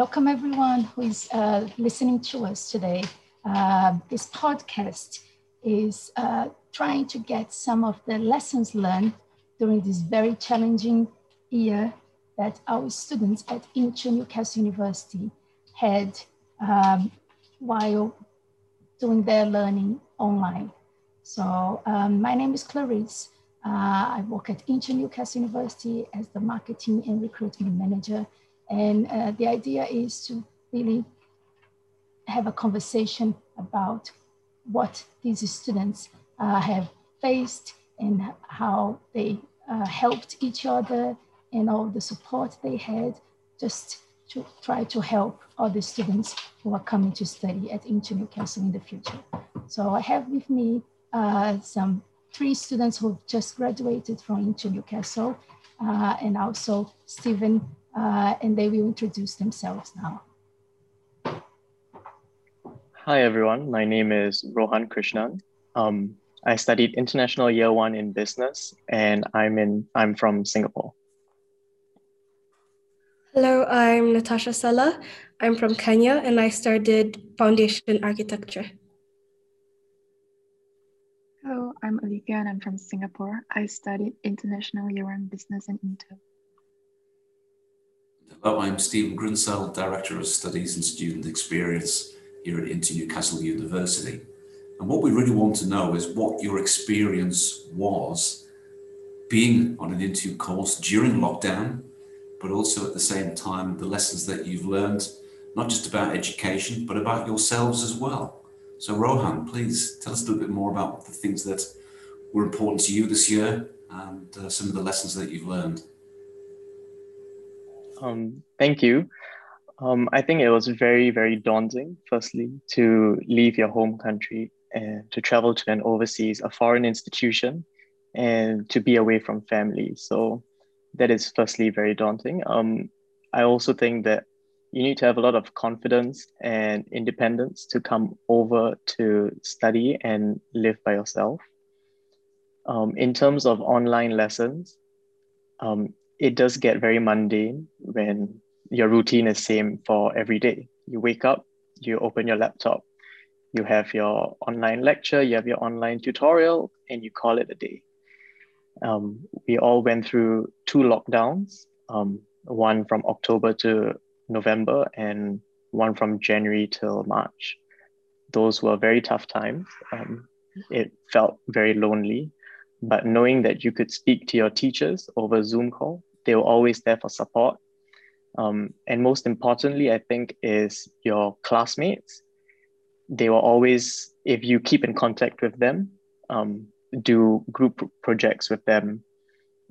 welcome everyone who is uh, listening to us today. Uh, this podcast is uh, trying to get some of the lessons learned during this very challenging year that our students at INTO Newcastle University had um, while doing their learning online. So um, my name is Clarice. Uh, I work at INTO Newcastle University as the marketing and recruitment manager. And uh, the idea is to really have a conversation about what these students uh, have faced and how they uh, helped each other and all the support they had just to try to help other students who are coming to study at INTO Newcastle in the future. So I have with me uh, some three students who've just graduated from INTO Newcastle uh, and also Stephen, uh, and they will introduce themselves now. Hi everyone, my name is Rohan Krishnan. Um, I studied international year one in business and I'm in I'm from Singapore. Hello, I'm Natasha Sala. I'm from Kenya and I started foundation architecture. Hello, I'm Olivia and I'm from Singapore. I studied international year one business in Intel. Hello, I'm Stephen Grinsell, Director of Studies and Student Experience here at INTO Newcastle University. And what we really want to know is what your experience was being on an INTO course during lockdown, but also at the same time, the lessons that you've learned, not just about education, but about yourselves as well. So, Rohan, please tell us a little bit more about the things that were important to you this year and uh, some of the lessons that you've learned. Um, thank you. Um, I think it was very, very daunting, firstly, to leave your home country and to travel to an overseas, a foreign institution, and to be away from family. So that is firstly very daunting. Um, I also think that you need to have a lot of confidence and independence to come over to study and live by yourself. Um, in terms of online lessons, um, it does get very mundane when your routine is same for every day. You wake up, you open your laptop, you have your online lecture, you have your online tutorial, and you call it a day. Um, we all went through two lockdowns, um, one from October to November and one from January till March. Those were very tough times. Um, it felt very lonely, but knowing that you could speak to your teachers over Zoom call, they were always there for support um, and most importantly, I think, is your classmates. They were always, if you keep in contact with them, um, do group projects with them.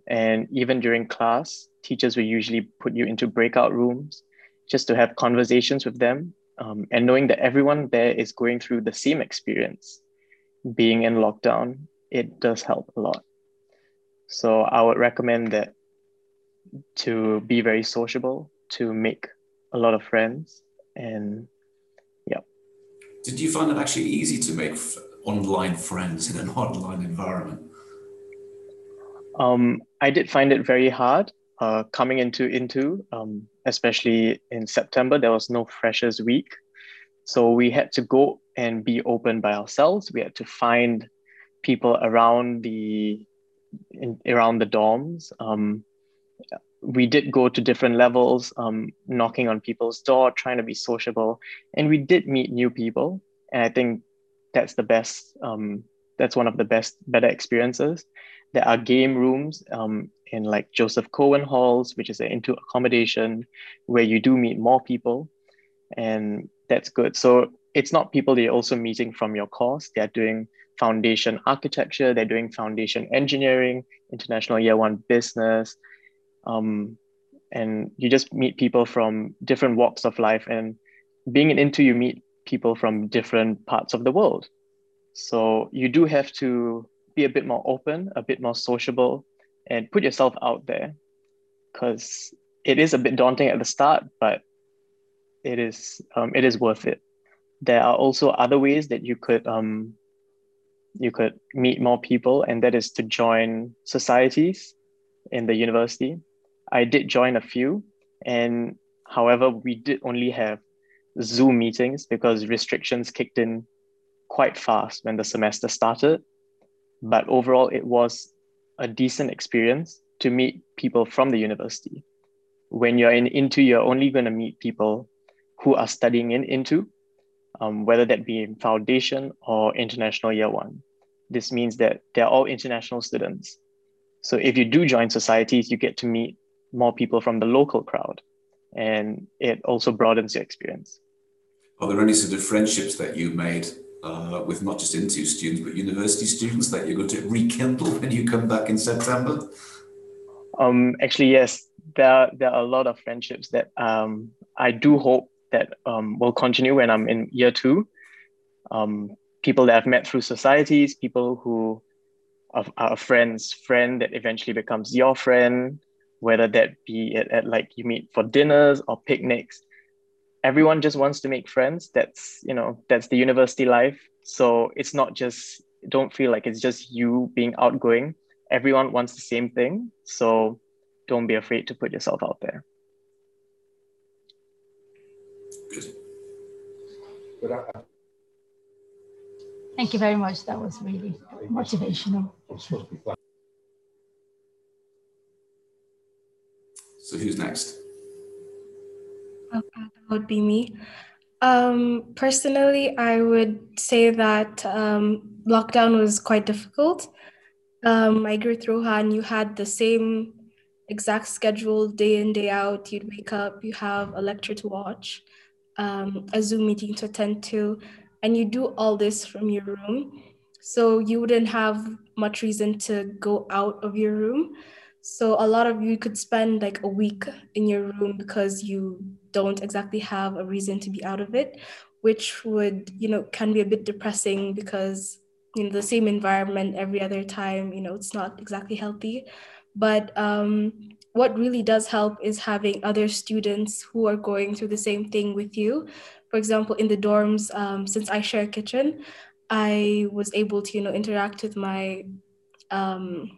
And even during class, teachers will usually put you into breakout rooms just to have conversations with them. Um, and knowing that everyone there is going through the same experience, being in lockdown, it does help a lot. So I would recommend that to be very sociable, to make a lot of friends, and yeah. Did you find it actually easy to make f- online friends in an online environment? Um, I did find it very hard uh, coming into into um, especially in September. There was no freshers week, so we had to go and be open by ourselves. We had to find people around the in, around the dorms. Um, we did go to different levels, um, knocking on people's door, trying to be sociable, and we did meet new people. And I think that's the best. Um, that's one of the best, better experiences. There are game rooms um, in like Joseph Cohen halls, which is an into accommodation where you do meet more people, and that's good. So it's not people that you're also meeting from your course. They're doing foundation architecture. They're doing foundation engineering, international year one business, um, and you just meet people from different walks of life and being an INTO you meet people from different parts of the world. So you do have to be a bit more open a bit more sociable and put yourself out there because it is a bit daunting at the start but it is um, it is worth it. There are also other ways that you could um, you could meet more people and that is to join societies in the university I did join a few, and However, we did only have Zoom meetings because restrictions kicked in quite fast when the semester started. But overall, it was a decent experience to meet people from the university. When you're in INTO, you're only going to meet people who are studying in INTO, um, whether that be in foundation or international year one. This means that they're all international students. So if you do join societies, you get to meet more people from the local crowd, and it also broadens your experience. Are there any sort of friendships that you made uh, with not just into students, but university students that you're going to rekindle when you come back in September? Um, actually, yes, there, there are a lot of friendships that um, I do hope that um, will continue when I'm in year two. Um, people that I've met through societies, people who are, are a friend's friend that eventually becomes your friend, whether that be at, at like you meet for dinners or picnics. Everyone just wants to make friends. That's, you know, that's the university life. So it's not just, don't feel like it's just you being outgoing. Everyone wants the same thing. So don't be afraid to put yourself out there. Thank you very much. That was really motivational. So who's next? That would be me. Um, personally, I would say that um, lockdown was quite difficult. Um, I grew through and you had the same exact schedule day in, day out. You'd wake up, you have a lecture to watch, um, a Zoom meeting to attend to, and you do all this from your room. So you wouldn't have much reason to go out of your room. So a lot of you could spend like a week in your room because you don't exactly have a reason to be out of it, which would, you know, can be a bit depressing because you know the same environment every other time, you know, it's not exactly healthy. But um, what really does help is having other students who are going through the same thing with you. For example, in the dorms, um, since I share a kitchen, I was able to, you know, interact with my um,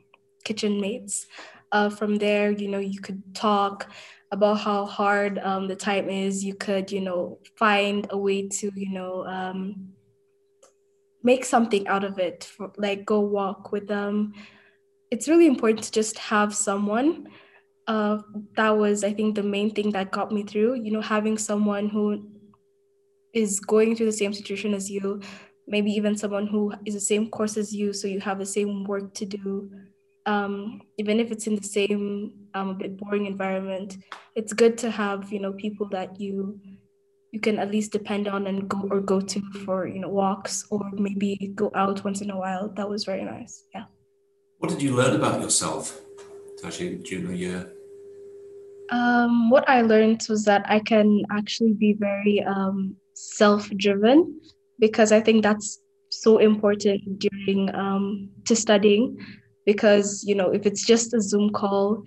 kitchen mates. Uh, from there, you know, you could talk about how hard um, the time is. You could, you know, find a way to, you know, um, make something out of it. For, like go walk with them, it's really important to just have someone. Uh, that was, I think, the main thing that got me through. You know, having someone who is going through the same situation as you, maybe even someone who is the same course as you, so you have the same work to do. Um, even if it's in the same um, a bit boring environment, it's good to have you know people that you you can at least depend on and go or go to for you know walks or maybe go out once in a while. That was very nice. Yeah. What did you learn about yourself, Tasha, junior year? Um, what I learned was that I can actually be very um, self-driven because I think that's so important during um, to studying because you know if it's just a Zoom call,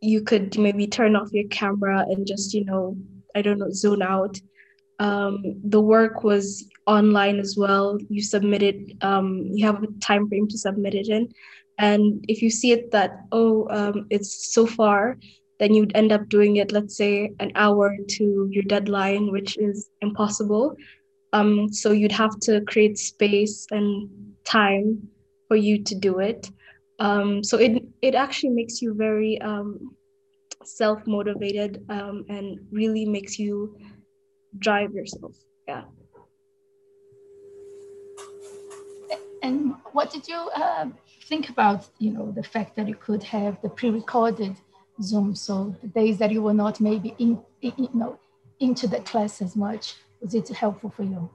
you could maybe turn off your camera and just you know I don't know zone out. Um, the work was online as well. You submit it. Um, you have a time frame to submit it in, and if you see it that, oh, um, it's so far, then you'd end up doing it, let's say, an hour to your deadline, which is impossible. Um, so you'd have to create space and time for you to do it. Um, so it it actually makes you very um, self motivated um, and really makes you drive yourself. Yeah. And what did you uh, think about you know the fact that you could have the pre-recorded Zoom, so the days that you were not maybe in, in you know into the class as much, was it helpful for you?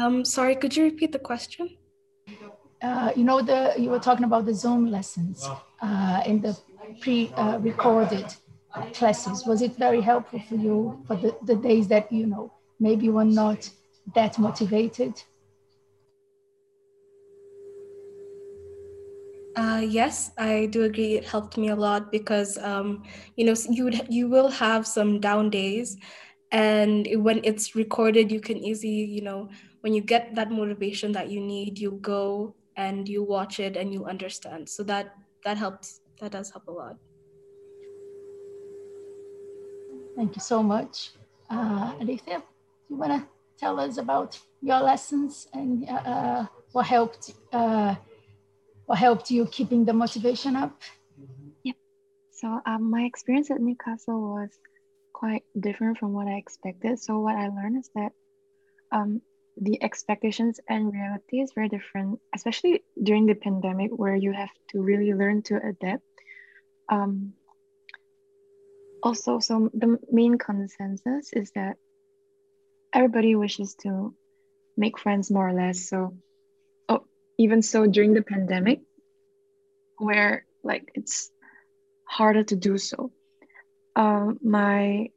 Um, sorry, could you repeat the question? Uh, you know the you were talking about the Zoom lessons uh, in the pre-recorded uh, classes. Was it very helpful for you for the, the days that you know maybe you were not that motivated? Uh, yes, I do agree. It helped me a lot because, um, you know, you would, you will have some down days, and when it's recorded, you can easily, you know, when you get that motivation that you need, you go and you watch it and you understand. So that that helps. That does help a lot. Thank you so much. Uh, Alethea, do you want to tell us about your lessons and uh, uh, what helped uh, what helped you keeping the motivation up? Yeah. So um, my experience at Newcastle was quite different from what I expected. So what I learned is that um, the expectations and realities were different, especially during the pandemic where you have to really learn to adapt. Um, also, so the main consensus is that everybody wishes to make friends more or less. So, oh, even so during the pandemic, where like it's harder to do so. Uh, my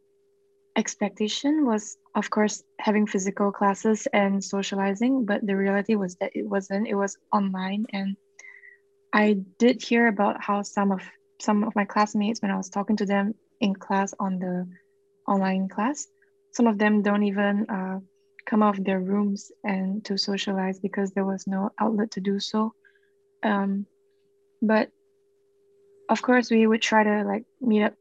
expectation was, of course, having physical classes and socializing, but the reality was that it wasn't. It was online, and I did hear about how some of some of my classmates, when I was talking to them in class on the online class, some of them don't even uh, come out of their rooms and to socialize because there was no outlet to do so. Um, but of course, we would try to like meet up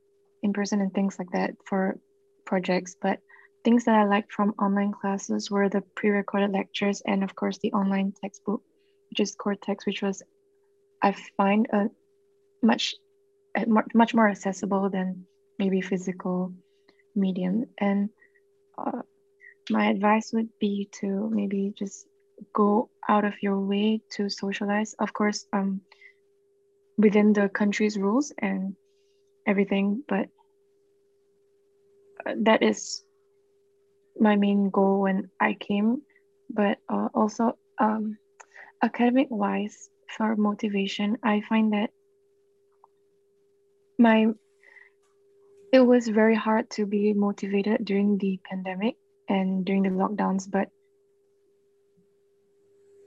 in person and things like that for projects. But things that I liked from online classes were the pre-recorded lectures and of course the online textbook, which is Cortex, which was I find a much much more accessible than maybe physical medium. And uh, my advice would be to maybe just go out of your way to socialize. Of course, um, within the country's rules and everything, but uh, that is my main goal when I came. But uh, also, um, academic wise, for motivation, I find that my it was very hard to be motivated during the pandemic and during the lockdowns but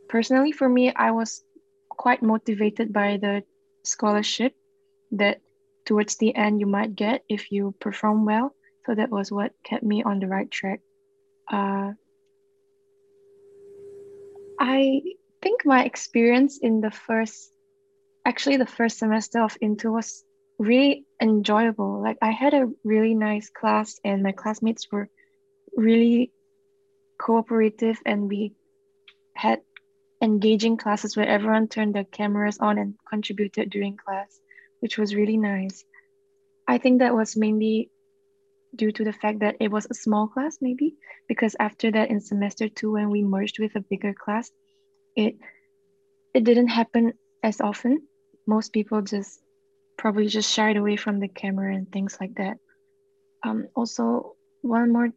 personally for me i was quite motivated by the scholarship that towards the end you might get if you perform well so that was what kept me on the right track uh, i think my experience in the first actually the first semester of into was really enjoyable. Like I had a really nice class and my classmates were really cooperative and we had engaging classes where everyone turned their cameras on and contributed during class, which was really nice. I think that was mainly due to the fact that it was a small class maybe because after that in semester 2 when we merged with a bigger class it it didn't happen as often most people just probably just shied away from the camera and things like that. Um, also, one more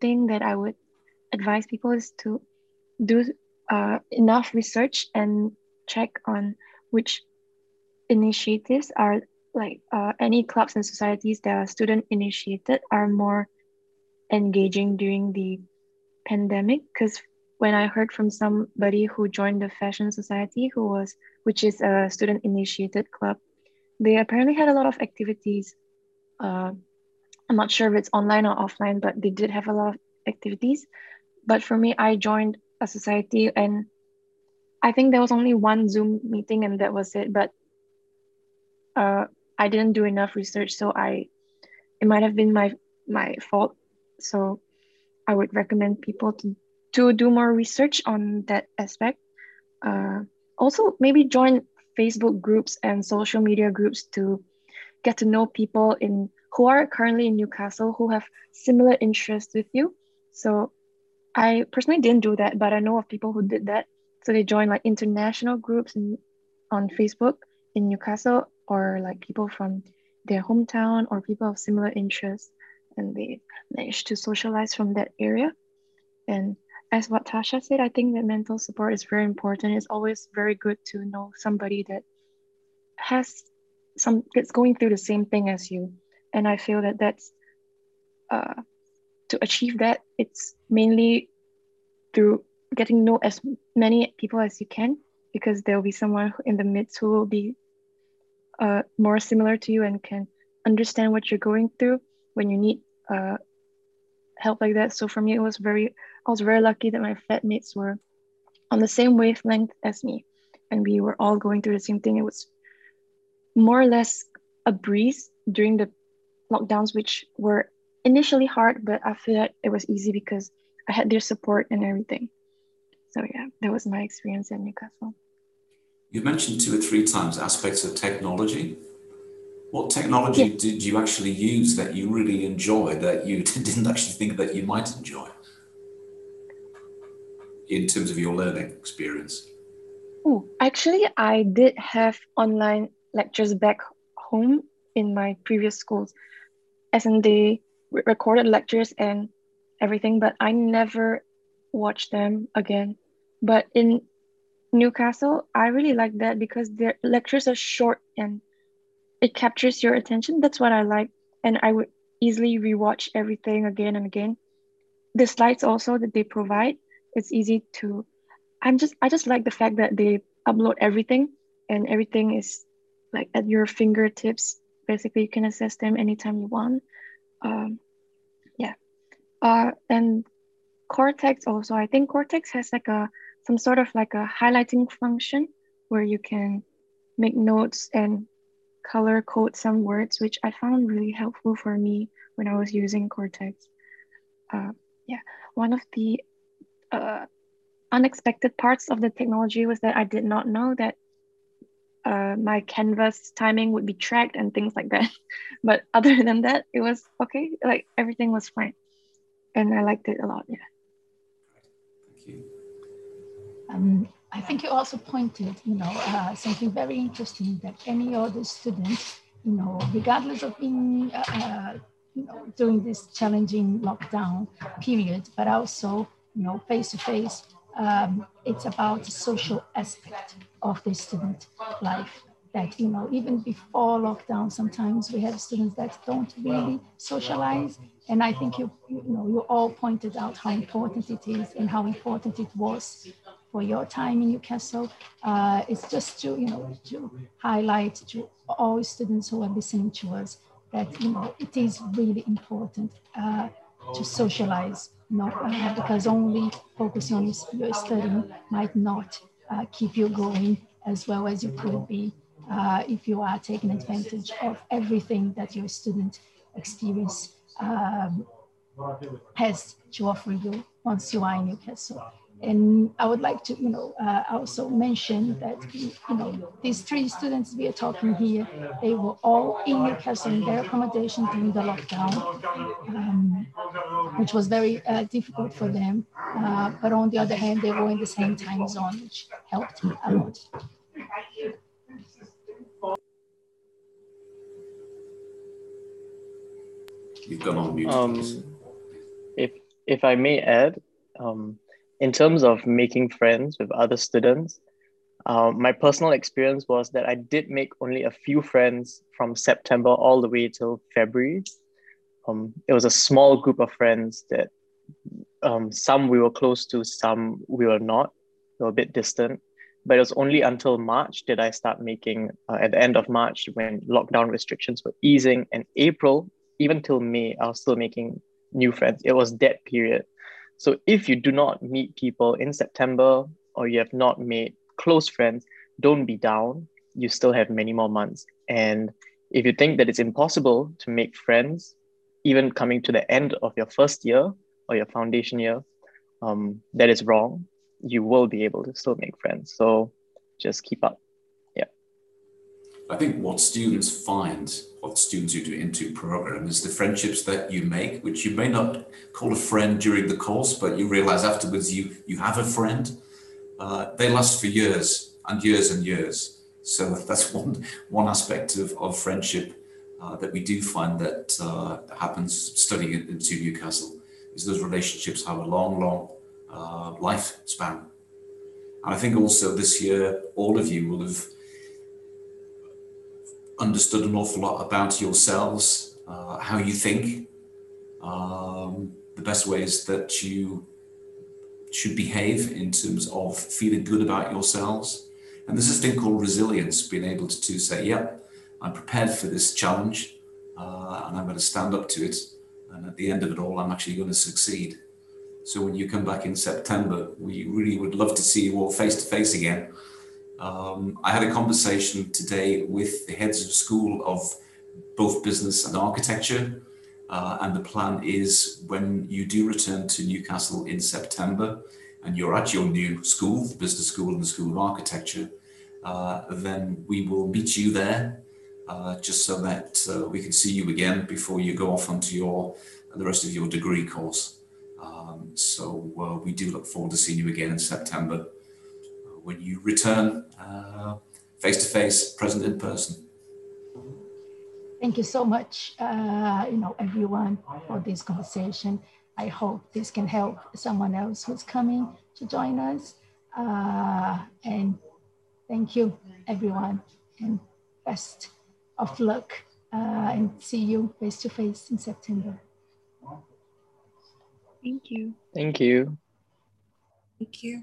thing that I would advise people is to do uh, enough research and check on which initiatives are like uh, any clubs and societies that are student initiated are more engaging during the pandemic because when i heard from somebody who joined the fashion society who was which is a student initiated club they apparently had a lot of activities. Uh, I'm not sure if it's online or offline, but they did have a lot of activities. But for me, I joined a society and I think there was only one Zoom meeting and that was it. But uh, I didn't do enough research, so I it might have been my my fault. So I would recommend people to to do more research on that aspect. Uh, also, maybe join Facebook groups and social media groups to get to know people in who are currently in Newcastle who have similar interests with you. So I personally didn't do that, but I know of people who did that. So they joined like international groups in, on Facebook in Newcastle or like people from their hometown or people of similar interests and they managed to socialize from that area. And as what Tasha said, I think that mental support is very important. It's always very good to know somebody that has some that's going through the same thing as you. And I feel that that's uh, to achieve that, it's mainly through getting know as many people as you can, because there will be someone in the midst who will be uh, more similar to you and can understand what you're going through when you need uh, help like that. So for me, it was very I was very lucky that my flatmates were on the same wavelength as me, and we were all going through the same thing. It was more or less a breeze during the lockdowns, which were initially hard, but after that it was easy because I had their support and everything. So yeah, that was my experience at Newcastle. You mentioned two or three times aspects of technology. What technology yeah. did you actually use that you really enjoyed that you didn't actually think that you might enjoy in terms of your learning experience? Oh, actually, I did have online lectures back home in my previous schools, as in they recorded lectures and everything, but I never watched them again. But in Newcastle, I really like that because their lectures are short and it captures your attention. That's what I like. And I would easily rewatch everything again and again. The slides also that they provide, it's easy to I'm just I just like the fact that they upload everything and everything is like at your fingertips. Basically, you can access them anytime you want. Um, yeah, uh, and Cortex also. I think Cortex has like a some sort of like a highlighting function where you can make notes and color code some words, which I found really helpful for me when I was using Cortex. Uh, yeah, one of the uh, unexpected parts of the technology was that I did not know that uh, my canvas timing would be tracked and things like that. but other than that, it was okay. Like everything was fine, and I liked it a lot. Yeah. Um, I think you also pointed, you know, uh, something very interesting that any other student, you know, regardless of being, uh, uh you know, during this challenging lockdown period, but also, you know, face to face um, it's about the social aspect of the student life that you know even before lockdown sometimes we have students that don't really socialize. And i think you you know you all pointed out how important it is and how important it was for your time in newcastle uh, it's just to you know to highlight to all students who are listening to us that you know it is really important uh, to socialize not uh, because only focusing on your studying might not uh, keep you going as well as you could be uh, if you are taking advantage of everything that your student experience um, has to offer you once you are in Newcastle. And I would like to, you know, uh, also mention that, you know, these three students we are talking here, they were all in Newcastle in their accommodation during the lockdown, um, which was very uh, difficult for them. Uh, but on the other hand, they were in the same time zone, which helped a lot. You've gone on mute. Um, if if I may add, um, in terms of making friends with other students, uh, my personal experience was that I did make only a few friends from September all the way till February. Um, it was a small group of friends that um, some we were close to, some we were not. We were a bit distant. But it was only until March did I start making, uh, at the end of March, when lockdown restrictions were easing, and April, even till May, I was still making new friends. It was that period so if you do not meet people in September or you have not made close friends, don't be down. You still have many more months. And if you think that it's impossible to make friends, even coming to the end of your first year or your foundation year, um, that is wrong. You will be able to still make friends. So just keep up. I think what students find, what students who do into program is the friendships that you make, which you may not call a friend during the course, but you realize afterwards you you have a friend. Uh, they last for years and years and years. So that's one one aspect of, of friendship uh, that we do find that uh, happens studying into Newcastle is those relationships have a long, long uh, lifespan. And I think also this year, all of you will have understood an awful lot about yourselves, uh, how you think, um, the best ways that you should behave in terms of feeling good about yourselves. And there's this thing called resilience, being able to, to say, yeah, I'm prepared for this challenge uh, and I'm going to stand up to it. And at the end of it all, I'm actually going to succeed. So when you come back in September, we really would love to see you all face to face again um, I had a conversation today with the heads of school of both business and architecture, Uh, and the plan is when you do return to Newcastle in September and you're at your new school, the business school and the School of Architecture, uh, then we will meet you there uh, just so that uh, we can see you again before you go off onto your the rest of your degree course. Um, so uh, we do look forward to seeing you again in September when you return face to face, present in person. Thank you so much, uh, you know, everyone for this conversation. I hope this can help someone else who's coming to join us. Uh, and thank you, everyone, and best of luck. Uh, and see you face to face in September. Thank you. Thank you. Thank you.